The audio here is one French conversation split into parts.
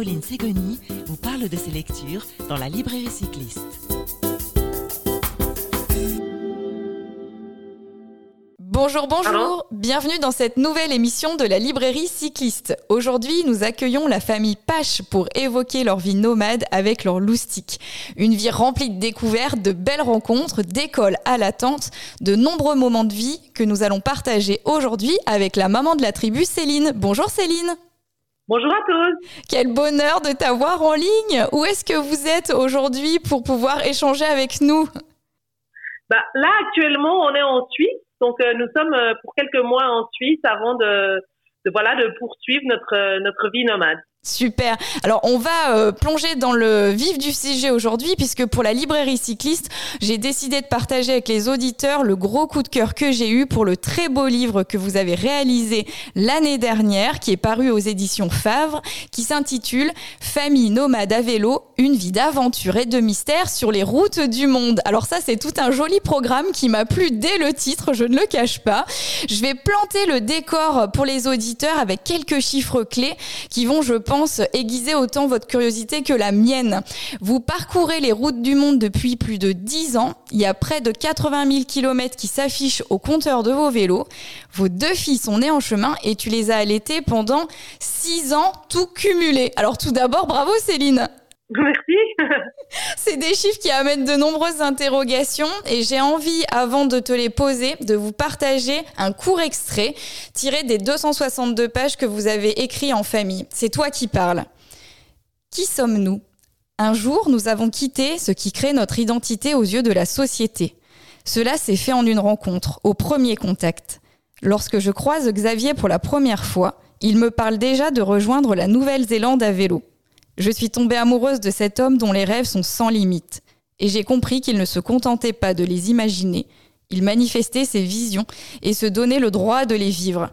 Caroline Ségoni vous parle de ses lectures dans la librairie cycliste. Bonjour, bonjour, bienvenue dans cette nouvelle émission de la librairie cycliste. Aujourd'hui, nous accueillons la famille Pache pour évoquer leur vie nomade avec leur loustique. Une vie remplie de découvertes, de belles rencontres, d'écoles à l'attente, de nombreux moments de vie que nous allons partager aujourd'hui avec la maman de la tribu, Céline. Bonjour Céline. Bonjour à tous. Quel bonheur de t'avoir en ligne. Où est-ce que vous êtes aujourd'hui pour pouvoir échanger avec nous? Bah, Là, actuellement, on est en Suisse donc euh, nous sommes euh, pour quelques mois en Suisse avant de, de voilà de poursuivre notre euh, notre vie nomade. Super. Alors on va euh, plonger dans le vif du sujet aujourd'hui puisque pour la librairie cycliste, j'ai décidé de partager avec les auditeurs le gros coup de cœur que j'ai eu pour le très beau livre que vous avez réalisé l'année dernière qui est paru aux éditions Favre qui s'intitule Famille nomade à vélo, une vie d'aventure et de mystère sur les routes du monde. Alors ça c'est tout un joli programme qui m'a plu dès le titre, je ne le cache pas. Je vais planter le décor pour les auditeurs avec quelques chiffres clés qui vont je pense, aiguiser autant votre curiosité que la mienne. Vous parcourez les routes du monde depuis plus de 10 ans. Il y a près de 80 000 kilomètres qui s'affichent au compteur de vos vélos. Vos deux filles sont nées en chemin et tu les as allaitées pendant 6 ans, tout cumulé. Alors tout d'abord, bravo Céline Merci. C'est des chiffres qui amènent de nombreuses interrogations et j'ai envie, avant de te les poser, de vous partager un court extrait tiré des 262 pages que vous avez écrit en famille. C'est toi qui parles. Qui sommes-nous? Un jour, nous avons quitté ce qui crée notre identité aux yeux de la société. Cela s'est fait en une rencontre, au premier contact. Lorsque je croise Xavier pour la première fois, il me parle déjà de rejoindre la Nouvelle-Zélande à vélo. Je suis tombée amoureuse de cet homme dont les rêves sont sans limite. Et j'ai compris qu'il ne se contentait pas de les imaginer, il manifestait ses visions et se donnait le droit de les vivre.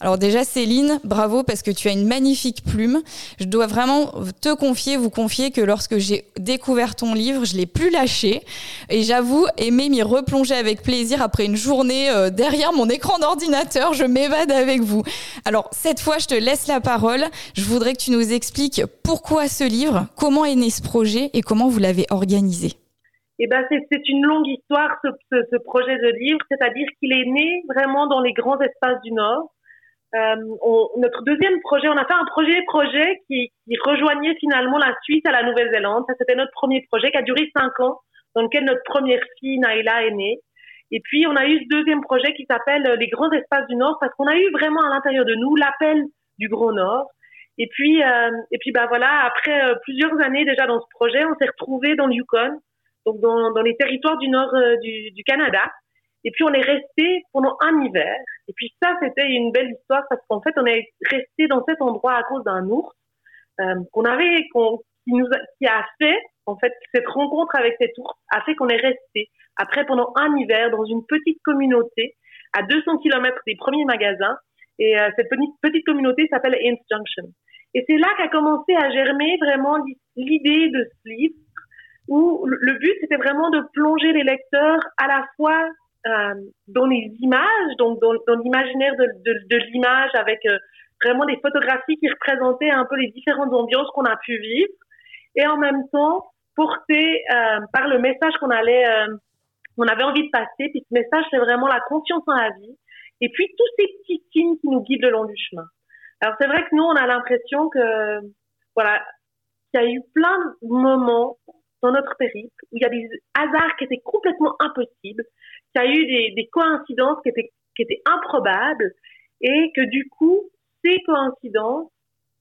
Alors déjà Céline, bravo parce que tu as une magnifique plume. Je dois vraiment te confier, vous confier que lorsque j'ai découvert ton livre, je l'ai plus lâché et j'avoue aimer m'y replonger avec plaisir après une journée euh, derrière mon écran d'ordinateur, je m'évade avec vous. Alors cette fois, je te laisse la parole. Je voudrais que tu nous expliques pourquoi ce livre, comment est né ce projet et comment vous l'avez organisé. Eh ben, c'est une longue histoire, ce, ce projet de livre, c'est-à-dire qu'il est né vraiment dans les grands espaces du Nord. Euh, on, notre deuxième projet, on a fait un projet projet qui, qui rejoignait finalement la Suisse à la Nouvelle-Zélande. Ça, c'était notre premier projet qui a duré cinq ans, dans lequel notre première fille, Naïla, est née. Et puis, on a eu ce deuxième projet qui s'appelle euh, Les Grands Espaces du Nord, parce qu'on a eu vraiment à l'intérieur de nous l'appel du Gros Nord. Et puis, euh, et puis, bah voilà, après euh, plusieurs années déjà dans ce projet, on s'est retrouvé dans le Yukon, donc dans, dans les territoires du nord du, du Canada. Et puis on est resté pendant un hiver. Et puis ça, c'était une belle histoire parce qu'en fait, on est resté dans cet endroit à cause d'un ours euh, qu'on avait, qui nous a, qui a fait, en fait, cette rencontre avec cet ours a fait qu'on est resté après pendant un hiver dans une petite communauté à 200 km des premiers magasins. Et euh, cette petite, communauté s'appelle Inns Junction. Et c'est là qu'a commencé à germer vraiment l'idée de ce livre où le but c'était vraiment de plonger les lecteurs à la fois euh, dans les images, donc dans, l'imaginaire de, l'image avec euh, vraiment des photographies qui représentaient un peu les différentes ambiances qu'on a pu vivre et en même temps porté euh, par le message qu'on allait, on avait envie de passer. Puis ce message, c'est vraiment la confiance en la vie et puis tous ces petits signes qui nous guident le long du chemin. Alors c'est vrai que nous, on a l'impression que voilà, qu'il y a eu plein de moments dans notre périple où il y a des hasards qui étaient complètement impossibles, qu'il y a eu des, des coïncidences qui étaient, qui étaient improbables et que du coup, ces coïncidences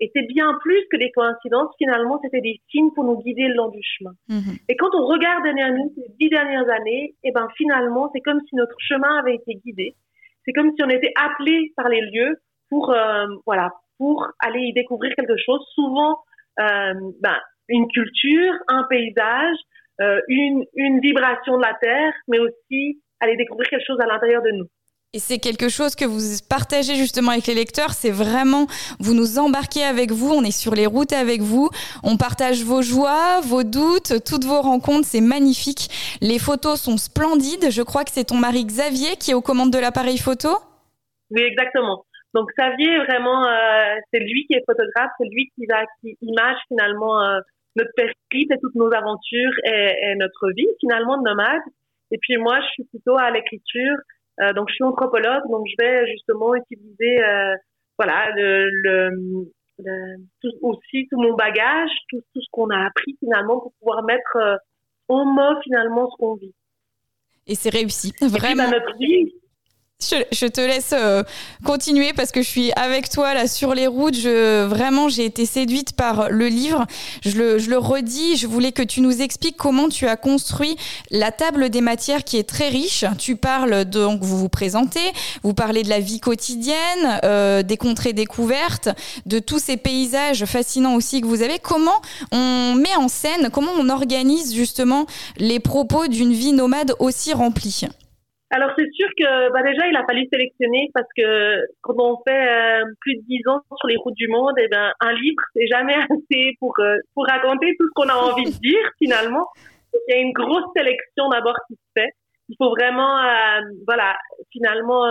étaient bien plus que des coïncidences. Finalement, c'était des signes pour nous guider le long du chemin. Mhm. Et quand on regarde derrière nous ces dix dernières années, et eh ben finalement, c'est comme si notre chemin avait été guidé. C'est comme si on était appelé par les lieux pour euh, voilà pour aller y découvrir quelque chose. Souvent, euh, ben une culture, un paysage, euh, une, une vibration de la terre, mais aussi aller découvrir quelque chose à l'intérieur de nous. Et c'est quelque chose que vous partagez justement avec les lecteurs, c'est vraiment, vous nous embarquez avec vous, on est sur les routes avec vous, on partage vos joies, vos doutes, toutes vos rencontres, c'est magnifique. Les photos sont splendides, je crois que c'est ton mari Xavier qui est aux commandes de l'appareil photo Oui, exactement. Donc Xavier, vraiment, euh, c'est lui qui est photographe, c'est lui qui va qui image finalement euh, notre périple et toutes nos aventures et, et, notre vie finalement de nomade. Et puis moi, je suis plutôt à l'écriture, euh, donc je suis anthropologue, donc je vais justement utiliser euh, voilà le, le, le tout, aussi tout mon bagage, tout, tout ce qu'on a appris finalement pour pouvoir mettre euh, en mots finalement ce qu'on vit. Et c'est réussi, vraiment. Et puis, bah, notre vie, je, te laisse euh, continuer parce que je suis avec toi là sur les routes. Je, vraiment, j'ai été séduite par le livre. Je le, je le, redis, je voulais que tu nous expliques comment tu as construit la table des matières qui est très riche. Tu parles donc, vous vous présentez, vous parlez de la vie quotidienne, euh, des contrées découvertes, de tous ces paysages fascinants aussi que vous avez. Comment on met en scène, comment on organise justement les propos d'une vie nomade aussi remplie? Alors c'est sûr que bah déjà il a fallu sélectionner parce que quand on fait euh, plus de dix ans sur les routes du monde, et eh ben un livre c'est jamais assez pour euh, pour raconter tout ce qu'on a envie de dire finalement. il y a une grosse sélection d'abord qui se fait. Il faut vraiment euh, voilà finalement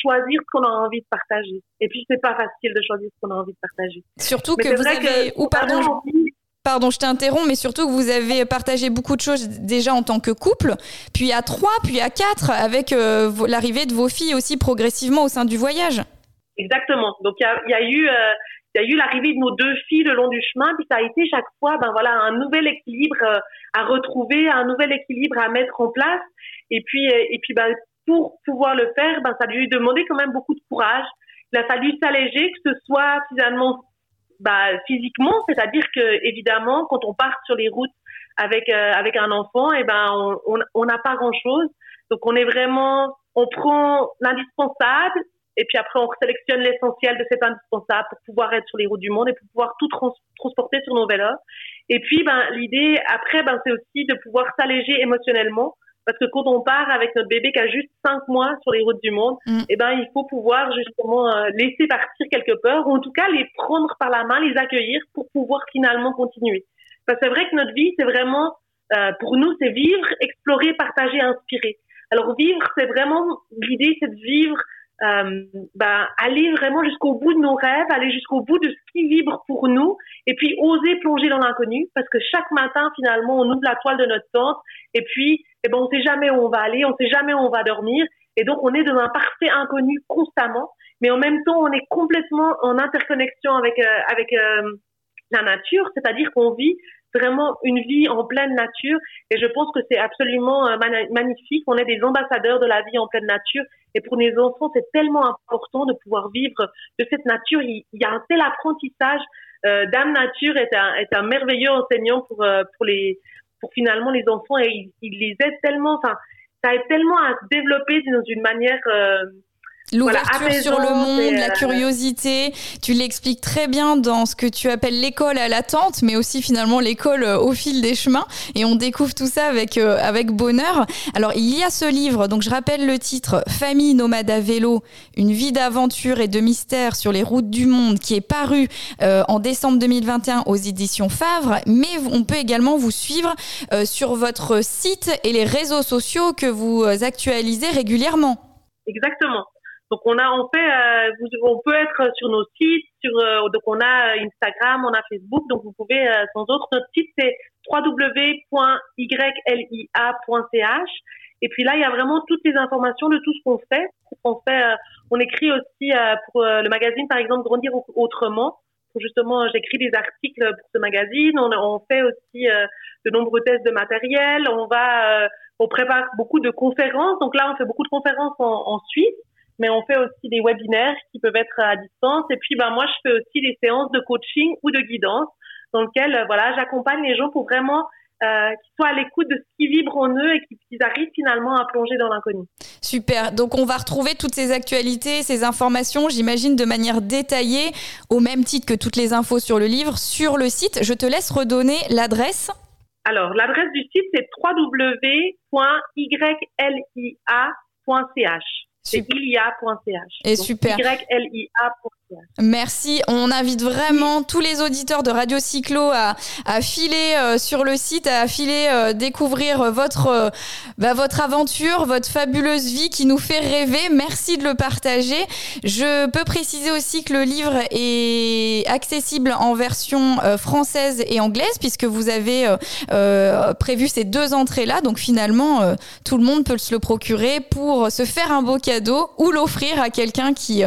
choisir ce qu'on a envie de partager. Et puis c'est pas facile de choisir ce qu'on a envie de partager. Surtout que vous avez ou pardon. Pardon, je t'interromps, mais surtout que vous avez partagé beaucoup de choses déjà en tant que couple, puis à trois, puis à quatre, avec euh, l'arrivée de vos filles aussi progressivement au sein du voyage. Exactement. Donc il y, y a, eu euh, il y a eu l'arrivée de nos deux filles le long du chemin, puis ça a été chaque fois ben voilà un nouvel équilibre euh, à retrouver, un nouvel équilibre à mettre en place. Et puis et puis ben, pour pouvoir le faire, ben ça lui a demandé quand même beaucoup de courage. Il a fallu s'alléger, que ce soit finalement bah, physiquement, c'est-à-dire que évidemment, quand on part sur les routes avec euh, avec un enfant, et eh ben on on n'a pas grand-chose. Donc on est vraiment, on prend l'indispensable et puis après on sélectionne l'essentiel de cet indispensable pour pouvoir être sur les routes du monde et pour pouvoir tout transporter sur nos vélos. Et puis ben l'idée après ben c'est aussi de pouvoir s'alléger émotionnellement parce que quand on part avec notre bébé qui a juste cinq mois sur les routes du monde, mm. eh ben, il faut pouvoir justement euh, laisser partir quelque peur, ou en tout cas les prendre par la main, les accueillir pour pouvoir finalement continuer. Parce que c'est vrai que notre vie, c'est vraiment, euh, pour nous, c'est vivre, explorer, partager, inspirer. Alors vivre, c'est vraiment, l'idée, c'est de vivre euh, bah, aller vraiment jusqu'au bout de nos rêves, aller jusqu'au bout de ce qui vibre pour nous, et puis oser plonger dans l'inconnu, parce que chaque matin finalement on ouvre la toile de notre tente, et puis eh ben on sait jamais où on va aller, on sait jamais où on va dormir, et donc on est dans un parfait inconnu constamment, mais en même temps on est complètement en interconnexion avec euh, avec euh, la nature, c'est-à-dire qu'on vit vraiment une vie en pleine nature. Et je pense que c'est absolument euh, magnifique. On est des ambassadeurs de la vie en pleine nature. Et pour les enfants, c'est tellement important de pouvoir vivre de cette nature. Il, y a un tel apprentissage. Euh, Dame Nature est un, est un merveilleux enseignant pour, euh, pour, les, pour finalement les enfants et il, il les aide tellement. Enfin, ça aide tellement à se développer dans une manière euh, L'ouverture sur le monde, la euh, curiosité, tu l'expliques très bien dans ce que tu appelles l'école à l'attente, mais aussi finalement l'école euh, au fil des chemins. Et on découvre tout ça avec, euh, avec bonheur. Alors, il y a ce livre, donc je rappelle le titre Famille nomade à vélo, une vie d'aventure et de mystère sur les routes du monde, qui est paru en décembre 2021 aux éditions Favre. Mais on peut également vous suivre sur votre site et les réseaux sociaux que vous actualisez régulièrement. Exactement. Donc on a, on fait, euh, on peut être sur nos sites, sur, euh, donc on a Instagram, on a Facebook, donc vous pouvez euh, sans autre. Notre site c'est www.ylia.ch. Et puis là, il y a vraiment toutes les informations de tout ce qu'on fait. On fait, on écrit aussi pour le magazine, par exemple, Grandir autrement. Justement, j'écris des articles pour ce magazine. On, on fait aussi de nombreux tests de matériel. On va, on prépare beaucoup de conférences. Donc là, on fait beaucoup de conférences en, en Suisse mais on fait aussi des webinaires qui peuvent être à distance. Et puis, ben, moi, je fais aussi des séances de coaching ou de guidance dans lesquelles, euh, voilà, j'accompagne les gens pour vraiment euh, qu'ils soient à l'écoute de ce qui vibre en eux et qu'ils arrivent finalement à plonger dans l'inconnu. Super. Donc, on va retrouver toutes ces actualités, ces informations, j'imagine, de manière détaillée, au même titre que toutes les infos sur le livre, sur le site. Je te laisse redonner l'adresse. Alors, l'adresse du site, c'est www.ylia.ch. C'est ilia.ch. Et super. YLIA.ch. Merci. On invite vraiment tous les auditeurs de Radio Cyclo à, à filer euh, sur le site, à filer euh, découvrir votre, euh, bah, votre aventure, votre fabuleuse vie qui nous fait rêver. Merci de le partager. Je peux préciser aussi que le livre est accessible en version française et anglaise puisque vous avez prévu ces deux entrées-là. Donc finalement, tout le monde peut se le procurer pour se faire un beau cadeau ou l'offrir à quelqu'un qui,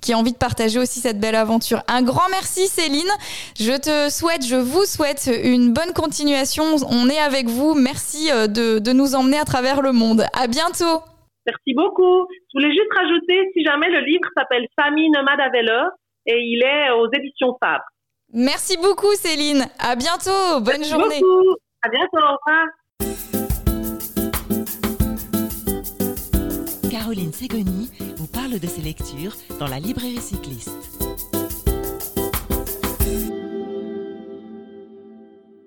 qui a envie de partager aussi cette belle aventure. Un grand merci Céline. Je te souhaite, je vous souhaite une bonne continuation. On est avec vous. Merci euh, de, de nous emmener à travers le monde. À bientôt. Merci beaucoup. Je voulais juste rajouter, si jamais le livre s'appelle Famille nomade à vélo et il est aux éditions Fabre. Merci beaucoup Céline. À bientôt. Bonne Merci journée. Beaucoup. À bientôt. Au revoir. Caroline Ségoni vous parle de ses lectures dans la librairie cycliste.